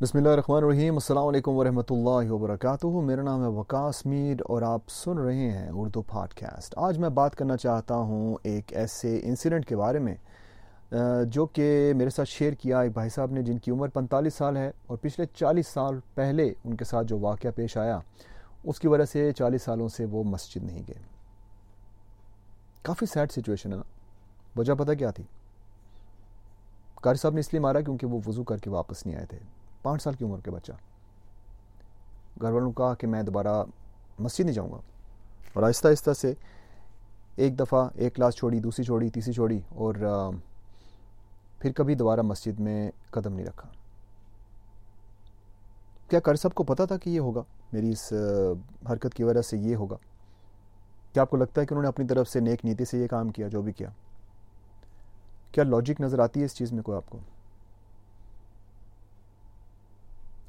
بسم اللہ الرحمن الرحیم، السلام علیکم ورحمۃ اللہ وبرکاتہ۔ میرا نام ہے وکاس میر اور آپ سن رہے ہیں اردو پاڈ کاسٹ۔ آج میں بات کرنا چاہتا ہوں ایک ایسے انسیڈنٹ کے بارے میں جو کہ میرے ساتھ شیئر کیا ایک بھائی صاحب نے، جن کی عمر پنتالیس سال ہے اور پچھلے چالیس سال پہلے ان کے ساتھ جو واقعہ پیش آیا، اس کی وجہ سے چالیس سالوں سے وہ مسجد نہیں گئے۔ کافی سیڈ سچویشن ہے۔ نا وجہ پتہ کیا تھی؟ قاری صاحب نے اس لیے مارا کیونکہ وہ وضو کر کے واپس نہیں آئے تھے۔ پانچ سال کی عمر کے بچہ۔ گھر والوں نے کہا کہ میں دوبارہ مسجد نہیں جاؤں گا۔ اور آہستہ آہستہ سے ایک دفعہ ایک کلاس چھوڑی، دوسری چھوڑی، تیسری چھوڑی اور پھر کبھی دوبارہ مسجد میں قدم نہیں رکھا۔ کیا کر سب کو پتا تھا کہ یہ ہوگا؟ میری اس حرکت کی وجہ سے یہ ہوگا۔ کیا آپ کو لگتا ہے کہ انہوں نے اپنی طرف سے نیک نیتی سے یہ کام کیا، جو بھی کیا؟ کیا لاجک نظر آتی ہے اس چیز میں کوئی آپ کو؟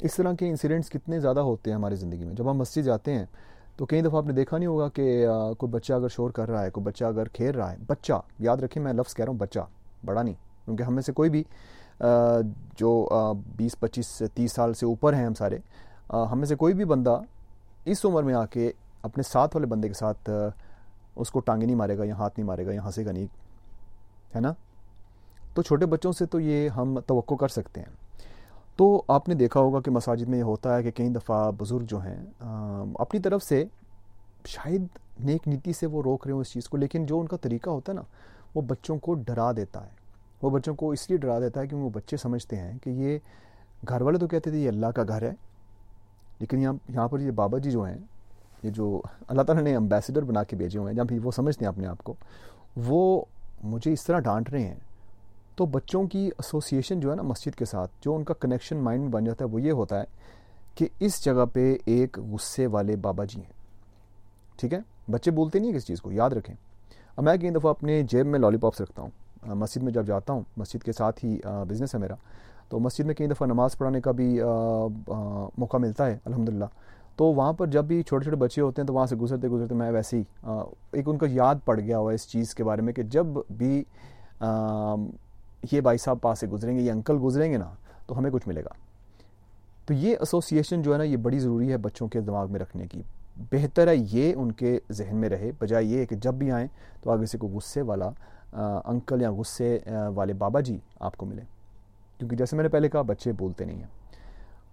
اس طرح کے انسیڈنٹس کتنے زیادہ ہوتے ہیں ہماری زندگی میں؟ جب ہم مسجد جاتے ہیں، تو کئی دفعہ آپ نے دیکھا نہیں ہوگا کہ کوئی بچہ اگر شور کر رہا ہے، کوئی بچہ اگر کھیل رہا ہے، بچہ، یاد رکھیں میں لفظ کہہ رہا ہوں، بچہ، بڑا نہیں، کیونکہ ہم میں سے کوئی بھی جو بیس، پچیس، تیس سال سے اوپر ہیں ہم سارے ہم میں سے کوئی بھی بندہ اس عمر میں آ کے اپنے ساتھ والے بندے کے ساتھ اس کو ٹانگے نہیں مارے گا یا ہاتھ نہیں مارے گا یا ہنسے گا نہیں ہے نا؟ تو چھوٹے بچوں سے تو یہ ہم توقع کر سکتے ہیں۔ تو آپ نے دیکھا ہوگا کہ مساجد میں یہ ہوتا ہے کہ کئی دفعہ بزرگ جو ہیں اپنی طرف سے شاید نیک نیتی سے وہ روک رہے ہوں اس چیز کو، لیکن جو ان کا طریقہ ہوتا ہے نا، وہ بچوں کو ڈرا دیتا ہے۔ وہ بچوں کو اس لیے ڈرا دیتا ہے کیونکہ وہ بچے سمجھتے ہیں کہ یہ گھر والے تو کہتے تھے یہ اللہ کا گھر ہے، لیکن یہاں یہاں پر یہ بابا جی جو ہیں، یہ جو اللہ تعالیٰ نے امبیسڈر بنا کے بھیجے ہوئے ہیں، جہاں بھی وہ سمجھتے ہیں اپنے آپ کو، وہ مجھے اس طرح ڈانٹ رہے ہیں تو بچوں کی ایسوسیشن جو ہے نا مسجد کے ساتھ، جو ان کا کنیکشن مائنڈ میں بن جاتا ہے، وہ یہ ہوتا ہے کہ اس جگہ پہ ایک غصے والے بابا جی ہیں۔ ٹھیک ہے؟ بچے بولتے نہیں ہیں کس چیز کو، یاد رکھیں۔ اب میں کئی دفعہ اپنے جیب میں لالی پاپس رکھتا ہوں۔ مسجد میں جب جاتا ہوں، مسجد کے ساتھ ہی بزنس ہے میرا۔ تو مسجد میں کئی دفعہ نماز پڑھانے کا بھی موقع ملتا ہے الحمد تو وہاں پر جب بھی چھوٹے چھوٹے بچے ہوتے ہیں تو وہاں سے گزرتے گزرتے میں ویسے ہی ایک ان کا یاد پڑ گیا ہوا اس چیز کے بارے میں کہ جب بھی یہ بھائی صاحب پاس سے گزریں گے یہ انکل گزریں گے نا، تو ہمیں کچھ ملے گا۔ تو یہ ایسوسیشن جو ہے نا، یہ بڑی ضروری ہے بچوں کے دماغ میں رکھنے کی۔ بہتر ہے یہ ان کے ذہن میں رہے، بجائے یہ کہ جب بھی آئیں تو آگے سے کوئی غصے والا انکل یا غصے والے بابا جی آپ کو ملے۔ کیونکہ جیسے میں نے پہلے کہا، بچے بولتے نہیں ہیں۔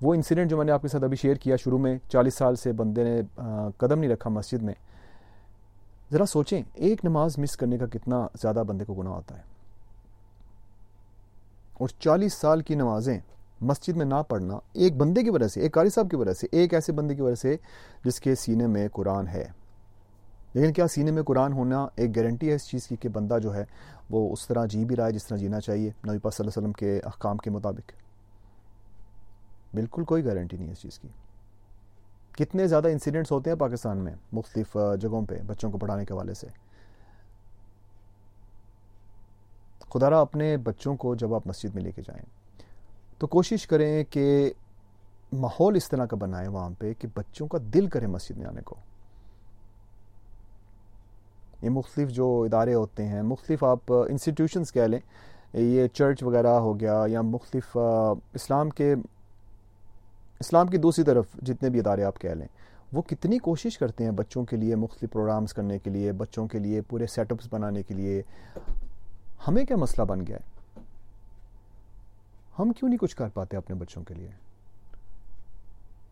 وہ انسیڈنٹ جو میں نے آپ کے ساتھ ابھی شیئر کیا شروع میں، چالیس سال سے بندے نے قدم نہیں رکھا مسجد میں۔ ذرا سوچیں، ایک نماز مس کرنے کا کتنا زیادہ بندے کو گناہ ہوتا ہے۔ اور چالیس سال کی نمازیں مسجد میں نہ پڑھنا ایک بندے کی وجہ سے، ایک قاری صاحب کی وجہ سے، ایک ایسے بندے کی وجہ سے جس کے سینے میں قرآن ہے۔ لیکن کیا سینے میں قرآن ہونا ایک گارنٹی ہے اس چیز کی کہ بندہ جو ہے وہ اس طرح جی بھی رہا ہے، جس طرح جینا چاہیے نبی پاک صلی اللہ علیہ وسلم کے احکام کے مطابق؟ بالکل کوئی گارنٹی نہیں ہے اس چیز کی۔ کتنے زیادہ انسیڈنٹس ہوتے ہیں پاکستان میں مختلف جگہوں پہ بچوں کو پڑھانے کے حوالے سے؟ خدا را اپنے بچوں کو جب آپ مسجد میں لے کے جائیں، تو کوشش کریں کہ ماحول اس طرح کا بنائیں وہاں پہ کہ بچوں کا دل کرے مسجد میں آنے کو۔ یہ مختلف جو ادارے ہوتے ہیں، مختلف آپ انسٹیٹیوشنس کہہ لیں، یہ چرچ وغیرہ ہو گیا یا مختلف اسلام کے، اسلام کی دوسری طرف جتنے بھی ادارے آپ کہہ لیں، وہ کتنی کوشش کرتے ہیں بچوں کے لیے مختلف پروگرامز کرنے کے لیے، بچوں کے لیے پورے سیٹ اپس بنانے کے لیے۔ ہمیں کیا مسئلہ بن گیا ہے؟ ہم کیوں نہیں کچھ کر پاتے اپنے بچوں کے لیے؟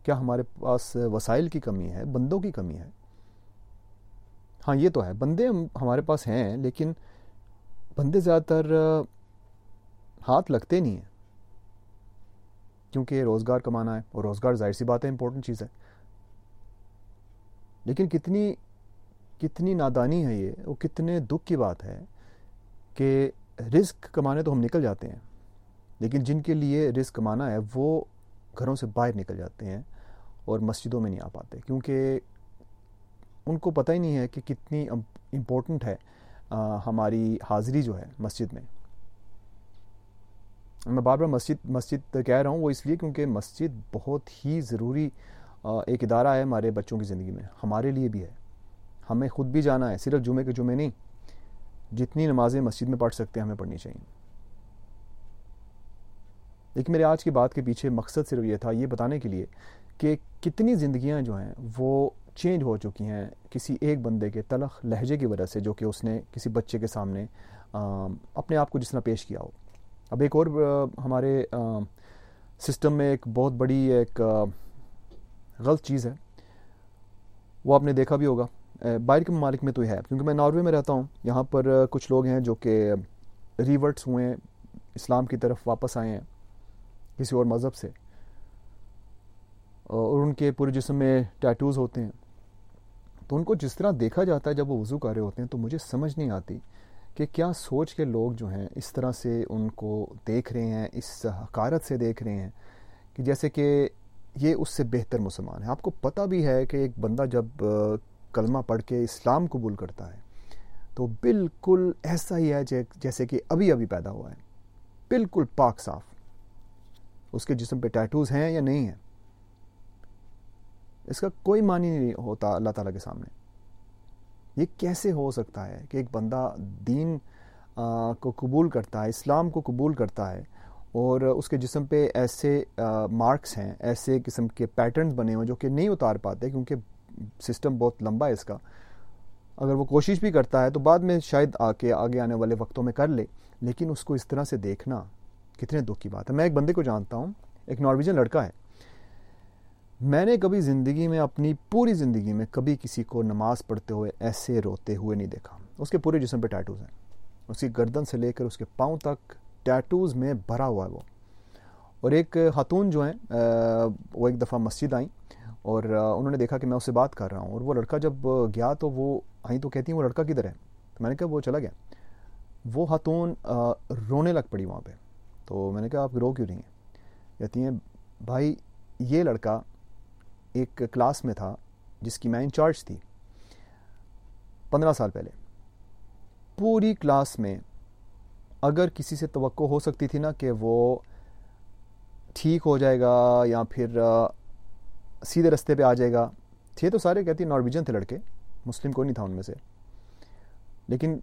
کیا ہمارے پاس وسائل کی کمی ہے؟ بندوں کی کمی ہے؟ ہاں یہ تو ہے۔ بندے ہمارے پاس ہیں، لیکن بندے زیادہ تر ہاتھ لگتے نہیں ہیں۔ کیونکہ روزگار کمانا ہے اور روزگار ظاہر سی بات ہے امپورٹنٹ چیز ہے۔ لیکن کتنی کتنی نادانی ہے یہ وہ کتنے دکھ کی بات ہے۔ کہ رزق کمانے تو ہم نکل جاتے ہیں، لیکن جن کے لیے رزق کمانا ہے وہ گھروں سے باہر نکل جاتے ہیں اور مسجدوں میں نہیں آ پاتے، کیونکہ ان کو پتہ ہی نہیں ہے کہ کتنی امپورٹنٹ ہے ہماری حاضری جو ہے مسجد میں۔ میں بار بار مسجد مسجد کہہ رہا ہوں وہ اس لیے کیونکہ مسجد بہت ہی ضروری ایک ادارہ ہے ہمارے بچوں کی زندگی میں، ہمارے لیے بھی ہے۔ ہمیں خود بھی جانا ہے، صرف جمعے کے جمعے نہیں جتنی نمازیں مسجد میں پڑھ سکتے ہیں، ہمیں پڑھنی چاہیے۔ لیکن میرے آج کی بات کے پیچھے مقصد صرف یہ تھا، یہ بتانے کے لیے کہ کتنی زندگیاں جو ہیں، وہ چینج ہو چکی ہیں کسی ایک بندے کے تلخ لہجے کی وجہ سے، جو کہ اس نے کسی بچے کے سامنے اپنے آپ کو جس طرح پیش کیا ہو۔ اب ایک اور ہمارے سسٹم میں ایک بہت بڑی ایک غلط چیز ہے۔ وہ آپ نے دیکھا بھی ہوگا۔ باہر کے ممالک میں تو یہ ہے۔ کیونکہ میں ناروے میں رہتا ہوں، یہاں پر کچھ لوگ ہیں جو کہ ریورٹس ہوئے ہیں، اسلام کی طرف واپس آئے ہیں کسی اور مذہب سے۔ اور ان کے پورے جسم میں ٹیٹوز ہوتے ہیں۔ تو ان کو جس طرح دیکھا جاتا ہے جب وہ وضو کر رہے ہوتے ہیں، تو مجھے سمجھ نہیں آتی کہ کیا سوچ کے لوگ جو ہیں اس طرح سے ان کو دیکھ رہے ہیں، اس حکارت سے دیکھ رہے ہیں کہ جیسے کہ یہ اس سے بہتر مسلمان ہے آپ کو پتہ بھی ہے کہ ایک بندہ جب کلمہ پڑھ کے اسلام قبول کرتا ہے، تو بالکل ایسا ہی ہے جیسے کہ ابھی ابھی پیدا ہوا ہے۔ بالکل پاک صاف۔ اس کے جسم پہ ٹیٹوز ہیں یا نہیں ہیں؟ اس کا کوئی معنی نہیں ہوتا اللہ تعالیٰ کے سامنے۔ یہ کیسے ہو سکتا ہے کہ ایک بندہ دین کو قبول کرتا ہے، اسلام کو قبول کرتا ہے اور اس کے جسم پہ ایسے مارکس ہیں، ایسے قسم کے پیٹرنز بنے ہوئے جو کہ نہیں اتار پاتے کیونکہ سسٹم بہت لمبا ہے اس کا۔ اگر وہ کوشش بھی کرتا ہے تو بعد میں شاید آ کے آگے آنے والے وقتوں میں کر لے، لیکن اس کو اس طرح سے دیکھنا کتنے دکھ کی بات ہے۔ میں ایک بندے کو جانتا ہوں، ایک نارویجن لڑکا ہے۔ میں نے کبھی زندگی میں اپنی پوری زندگی میں کبھی کسی کو نماز پڑھتے ہوئے ایسے روتے ہوئے نہیں دیکھا۔ اس کے پورے جسم پہ ٹیٹوز ہیں۔ اس کی گردن سے لے کر اس کے پاؤں تک ٹیٹوز میں بھرا ہوا ہے وہ۔ اور ایک خاتون جو ہیں وہ ایک دفعہ مسجد آئیں۔ اور انہوں نے دیکھا کہ میں اس سے بات کر رہا ہوں اور وہ لڑکا جب گیا تو وہ، آئیں تو کہتی ہیں وہ لڑکا کدھر ہے؟ تو میں نے کہا وہ چلا گیا۔ وہ خاتون رونے لگ پڑی وہاں پہ۔ تو میں نے کہا آپ رو کیوں نہیں ہیں؟ کہتی ہیں، بھائی، یہ لڑکا ایک کلاس میں تھا جس کی میں انچارج تھی۔ پندرہ سال پہلے۔ پوری کلاس میں اگر کسی سے توقع ہو سکتی تھی نا کہ وہ ٹھیک ہو جائے گا یا پھر سیدھے رستے پہ آ جائے گا۔ تھے تو سارے کہتی نارویجن تھے لڑکے، مسلم کوئی نہیں تھا ان میں سے۔ لیکن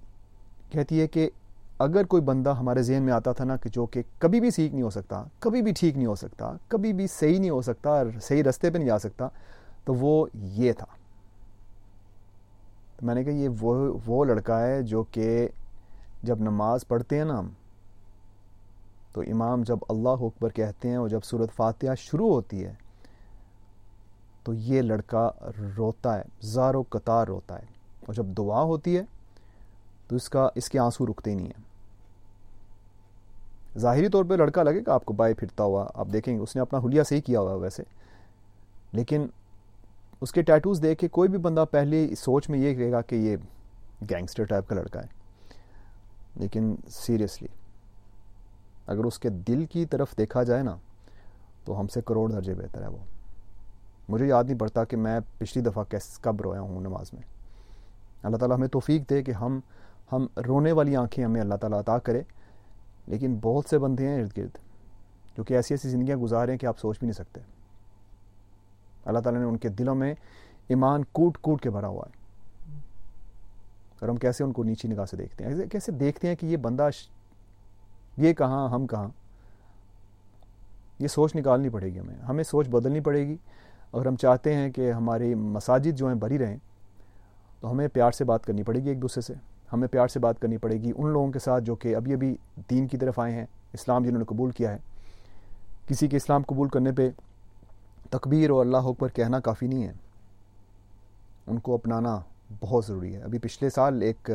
کہتی ہے کہ اگر کوئی بندہ ہمارے ذہن میں آتا تھا نا کہ جو کہ کبھی بھی سیکھ نہیں ہو سکتا، کبھی بھی ٹھیک نہیں ہو سکتا، کبھی بھی صحیح نہیں ہو سکتا اور صحیح رستے پہ نہیں جا سکتا، تو وہ یہ تھا۔ تو میں نے کہا یہ وہ وہ لڑکا ہے جو کہ جب نماز پڑھتے ہیں نا ہم، تو امام جب اللہ اکبر کہتے ہیں اور جب صورت فاتحہ شروع ہوتی ہے تو یہ لڑکا روتا ہے، زار و قطار روتا ہے۔ اور جب دعا ہوتی ہے، تو اس کا، اس کے آنسو رکتے نہیں ہیں۔ ظاہری طور پہ لڑکا لگے گا، آپ کو بائے پھرتا ہوا، آپ دیکھیں گے، اس نے اپنا حلیہ صحیح کیا ہوا ویسے۔ لیکن اس کے ٹیٹوز دیکھ کے کوئی بھی بندہ پہلے سوچ میں یہ کہے گا کہ یہ گینگسٹر ٹائپ کا لڑکا ہے۔ لیکن سیریسلی اگر اس کے دل کی طرف دیکھا جائے نا، تو ہم سے کروڑ درجے بہتر ہے وہ۔ مجھے یاد نہیں پڑتا کہ میں پچھلی دفعہ کیس کب رویا ہوں نماز میں۔ اللہ تعالیٰ ہمیں توفیق دے کہ ہم ہم رونے والی آنکھیں ہمیں اللہ تعالیٰ عطا کرے، لیکن بہت سے بندے ہیں ارد گرد جو کہ ایسی ایسی زندگیاں گزارے ہیں کہ آپ سوچ بھی نہیں سکتے۔ اللہ تعالیٰ نے ان کے دلوں میں ایمان کوٹ کوٹ کے بھرا ہوا ہے۔ اور ہم کیسے ان کو نیچی نگاہ سے دیکھتے ہیں؟ کیسے دیکھتے ہیں کہ یہ بندہ یہ کہاں، ہم کہاں؟ یہ سوچ نکالنی پڑے گی ہمیں۔ ہمیں سوچ بدلنی پڑے گی۔ اگر ہم چاہتے ہیں کہ ہماری مساجد جو ہیں بری رہیں، تو ہمیں پیار سے بات کرنی پڑے گی ایک دوسرے سے۔ ہمیں پیار سے بات کرنی پڑے گی ان لوگوں کے ساتھ جو کہ ابھی ابھی دین کی طرف آئے ہیں، اسلام جنہوں نے قبول کیا ہے۔ کسی کے اسلام قبول کرنے پہ تکبیر اور اللہ اکبر کہنا کافی نہیں ہے۔ ان کو اپنانا بہت ضروری ہے۔ ابھی پچھلے سال ایک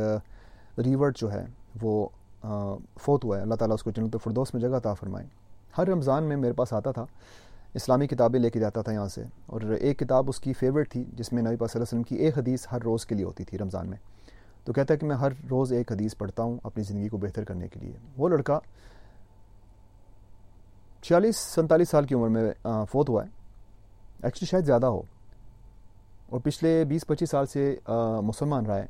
ریورٹ جو ہے، وہ فوت ہوا ہے۔ اللہ تعالیٰ اس کو جنت فردوس میں جگہ تھا فرمائیں ہر رمضان میں میرے پاس آتا تھا۔ اسلامی کتابیں لے کے جاتا تھا یہاں سے اور ایک کتاب اس کی فیوریٹ تھی، جس میں نبی پاک صلی اللہ علیہ وسلم کی ایک حدیث ہر روز کے لیے ہوتی تھی رمضان میں۔ تو کہتا ہے کہ میں ہر روز ایک حدیث پڑھتا ہوں اپنی زندگی کو بہتر کرنے کے لیے۔ وہ لڑکا چھیالیس سینتالیس سال کی عمر میں فوت ہوا ہے۔ ایکچولی شاید زیادہ ہو۔ اور پچھلے بیس، پچیس سال سے مسلمان رہا ہے۔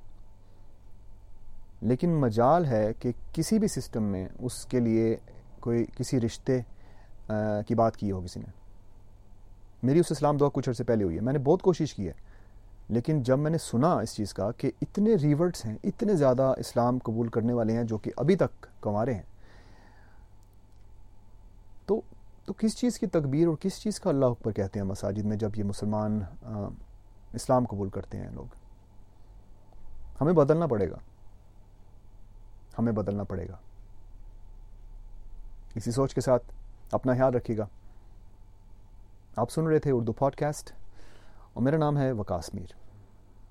لیکن مجال ہے کہ کسی بھی سسٹم میں اس کے لیے کوئی، کسی رشتے کی بات کی ہو کسی نے۔ میری اس اسلام دعا کچھ عرصے پہلے ہوئی ہے۔ میں نے بہت کوشش کی ہے، لیکن جب میں نے سنا اس چیز کا کہ اتنے ریورٹس ہیں، اتنے زیادہ اسلام قبول کرنے والے ہیں جو کہ ابھی تک کنوارے ہیں، تو تو کس چیز کی تکبیر اور کس چیز کا اللہ اکبر کہتے ہیں مساجد میں جب یہ مسلمان اسلام قبول کرتے ہیں لوگ؟ ہمیں بدلنا پڑے گا۔ ہمیں بدلنا پڑے گا۔ اسی سوچ کے ساتھ اپنا خیال رکھیے گا۔ آپ سن رہے تھے اردو پوڈ کاسٹ اور میرا نام ہے وکاس میر۔